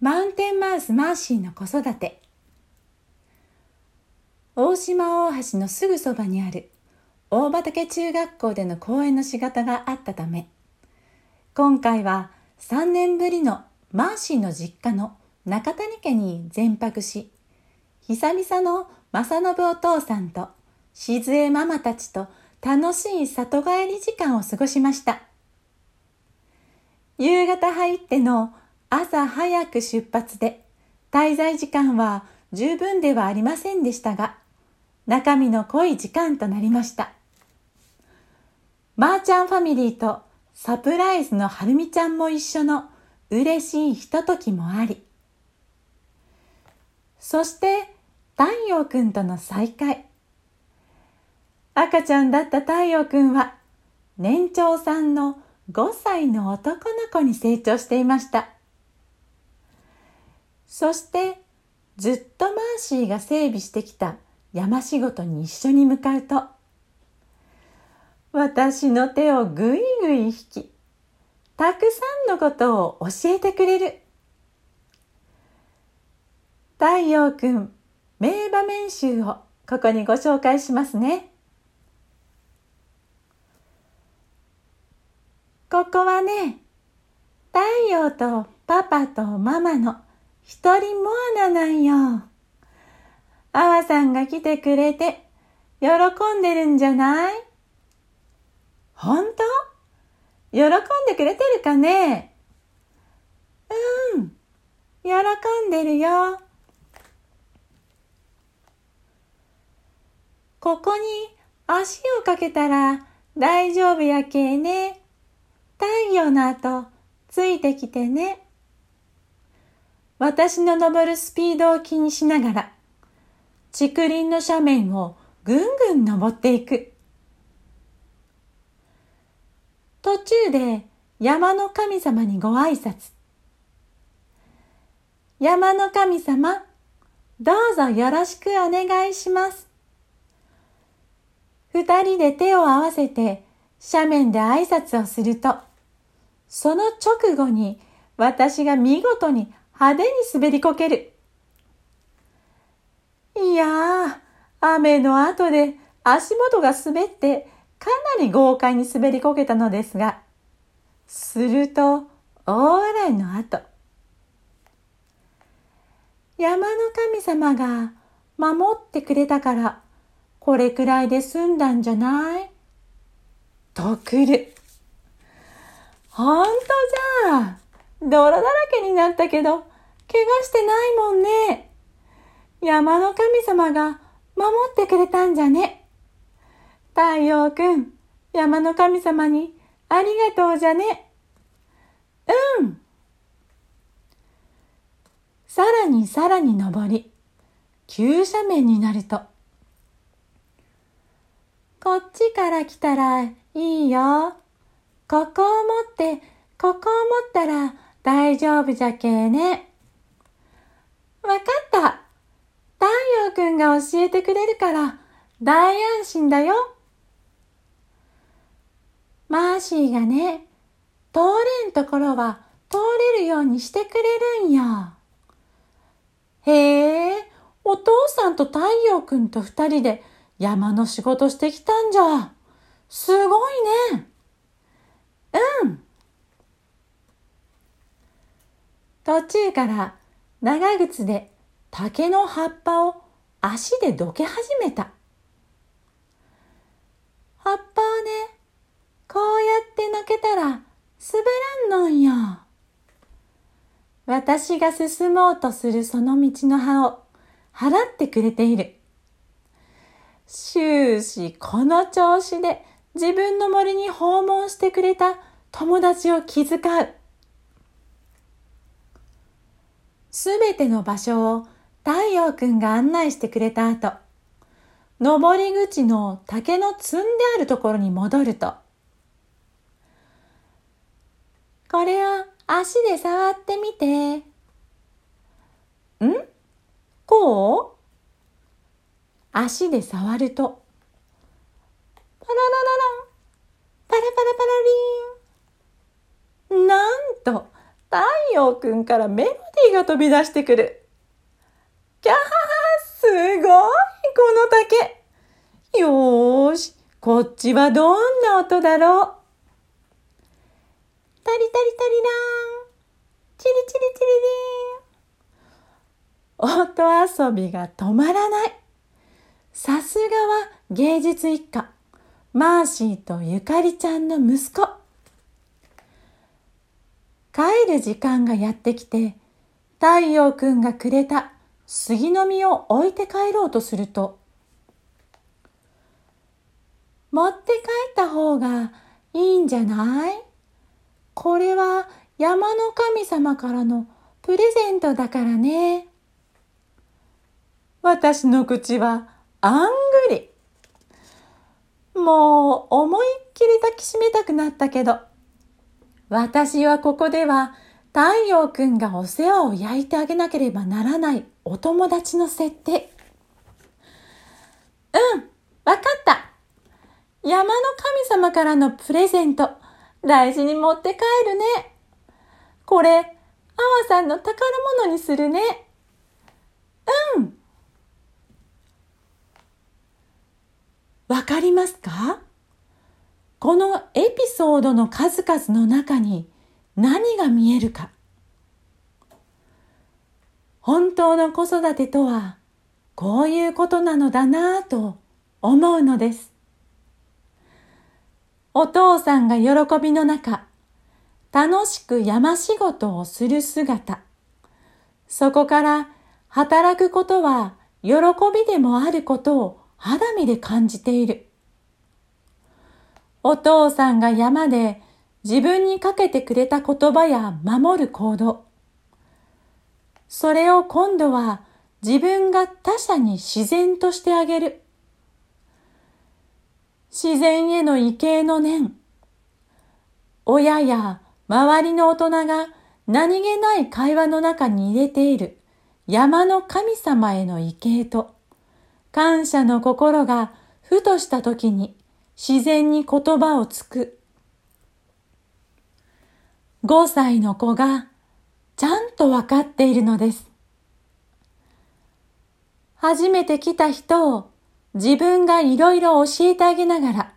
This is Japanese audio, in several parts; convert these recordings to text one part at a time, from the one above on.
マウンテンマウスマーシーの子育て。大島大橋のすぐそばにある大畑中学校での講演の仕事があったため今回は3年ぶりのマーシーの実家の中谷家に全泊し久々の正信お父さんと静江ママたちと楽しい里帰り時間を過ごしました。夕方入っての朝早く出発で滞在時間は十分ではありませんでしたが中身の濃い時間となりました。まーちゃんファミリーとサプライズのはるみちゃんも一緒の嬉しいひとときもありそして太陽くんとの再会。赤ちゃんだった太陽くんは年長さんの5歳の男の子に成長していました。そしてずっとマーシーが整備してきた山仕事に一緒に向かうと。私の手をぐいぐい引きたくさんのことを教えてくれる。太陽くん名場面集をここにご紹介しますね。ここはね太陽とパパとママの一人モアナなんよ。あわさんが来てくれて、喜んでるんじゃない？ほんと喜んでくれてるかね？うん、喜んでるよ。ここに足をかけたら大丈夫やけえね。太陽の後ついてきてね。私の登るスピードを気にしながら、竹林の斜面をぐんぐん登っていく。途中で山の神様にご挨拶。山の神様、どうぞよろしくお願いします。二人で手を合わせて斜面で挨拶をすると、その直後に私が見事に派手に滑りこける。いやー、雨の後で足元が滑ってかなり豪快に滑りこけたのですが、すると大笑いの後、山の神様が守ってくれたからこれくらいで済んだんじゃない？とくる。ほんとじゃあ。泥だらけになったけど、怪我してないもんね。山の神様が守ってくれたんじゃね。太陽くん、山の神様にありがとうじゃね。うん。さらにさらに登り、急斜面になると、こっちから来たらいいよ。ここを持って、ここを持ったら大丈夫じゃけえね。わかった。太陽くんが教えてくれるから大安心だよ。マーシーがね、通れんところは通れるようにしてくれるんよ。へえ、お父さんと太陽くんと二人で山の仕事してきたんじゃ。すごいね。うん。途中から長靴で竹の葉っぱを足でどけ始めた。葉っぱをね、こうやってのけたら滑らんのんよ。私が進もうとするその道の葉を払ってくれている。終始この調子で自分の森に訪問してくれた友達を気遣う。すべての場所を太陽くんが案内してくれた後、登り口の竹の積んであるところに戻ると、これを足で触ってみて。ん？こう？足で触ると、パララララン、パラパラパラリーン。なんと、太陽くんからメロディーが飛び出してくる。キャーすごいこの竹。よーし、こっちはどんな音だろう。タリタリタリラーン。チリチリチリリン。音遊びが止まらない。さすがは芸術一家。マーシーとゆかりちゃんの息子。帰る時間がやってきて太陽くんがくれた杉の実を置いて帰ろうとすると持って帰った方がいいんじゃない？これは山の神様からのプレゼントだからね。私の口はあんぐり。もう思いっきり抱きしめたくなったけど、私はここでは太陽くんがお世話を焼いてあげなければならないお友達の設定。うん、わかった。山の神様からのプレゼント、大事に持って帰るね。これ、あわさんの宝物にするね。うん。わかりますか？このエピソードの数々の中に何が見えるか。本当の子育てとはこういうことなのだなぁと思うのです。お父さんが喜びの中、楽しく山仕事をする姿。そこから働くことは喜びでもあることを肌身で感じている。お父さんが山で自分にかけてくれた言葉や守る行動。それを今度は自分が他者に自然としてあげる。自然への畏敬の念。親や周りの大人が何気ない会話の中に入れている山の神様への畏敬と感謝の心がふとした時に自然に言葉をつく。5歳の子がちゃんとわかっているのです。初めて来た人を自分がいろいろ教えてあげながら、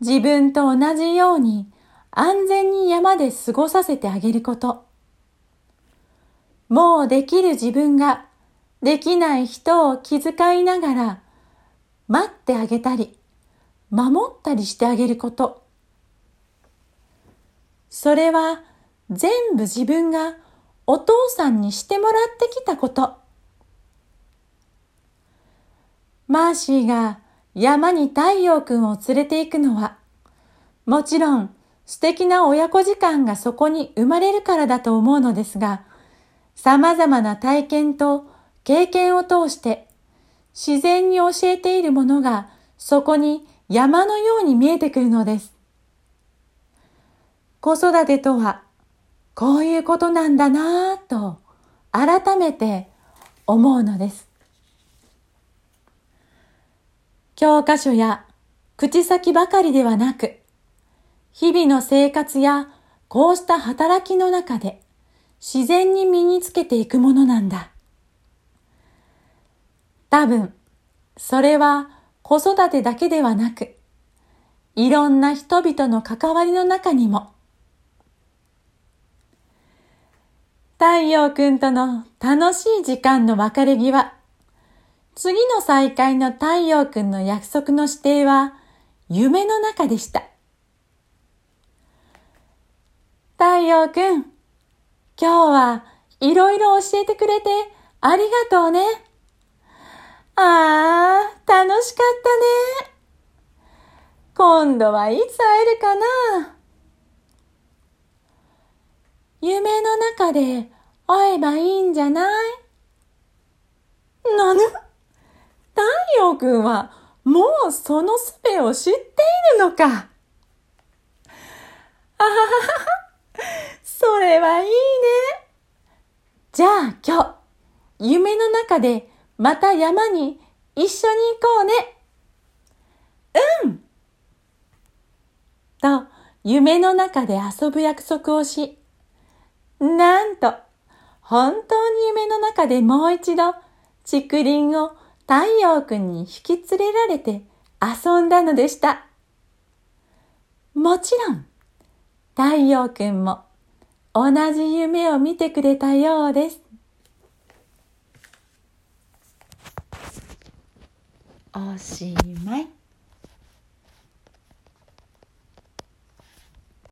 自分と同じように安全に山で過ごさせてあげること。もうできる自分ができない人を気遣いながら待ってあげたり、守ったりしてあげること。それは全部自分がお父さんにしてもらってきたこと。マーシーが山に太陽くんを連れて行くのは、もちろん素敵な親子時間がそこに生まれるからだと思うのですが、様々な体験と経験を通して自然に教えているものがそこに山のように見えてくるのです。子育てとはこういうことなんだなぁと改めて思うのです。教科書や口先ばかりではなく、日々の生活やこうした働きの中で自然に身につけていくものなんだ。多分、それは子育てだけではなく、いろんな人々の関わりの中にも、太陽くんとの楽しい時間の別れ際、次の再会の太陽くんの約束の指定は夢の中でした。太陽くん、今日はいろいろ教えてくれてありがとうね。ああ、楽しかったね。今度はいつ会えるかな？夢の中で会えばいいんじゃない？なぬ？太陽くんはもうその術を知っているのか。あははは、それはいいね。じゃあ今日、夢の中でまた山に一緒に行こうね。うんと、夢の中で遊ぶ約束をし、なんと本当に夢の中でもう一度竹林を太陽くんに引き連れられて遊んだのでした。もちろん、太陽くんも同じ夢を見てくれたようです。おしまい。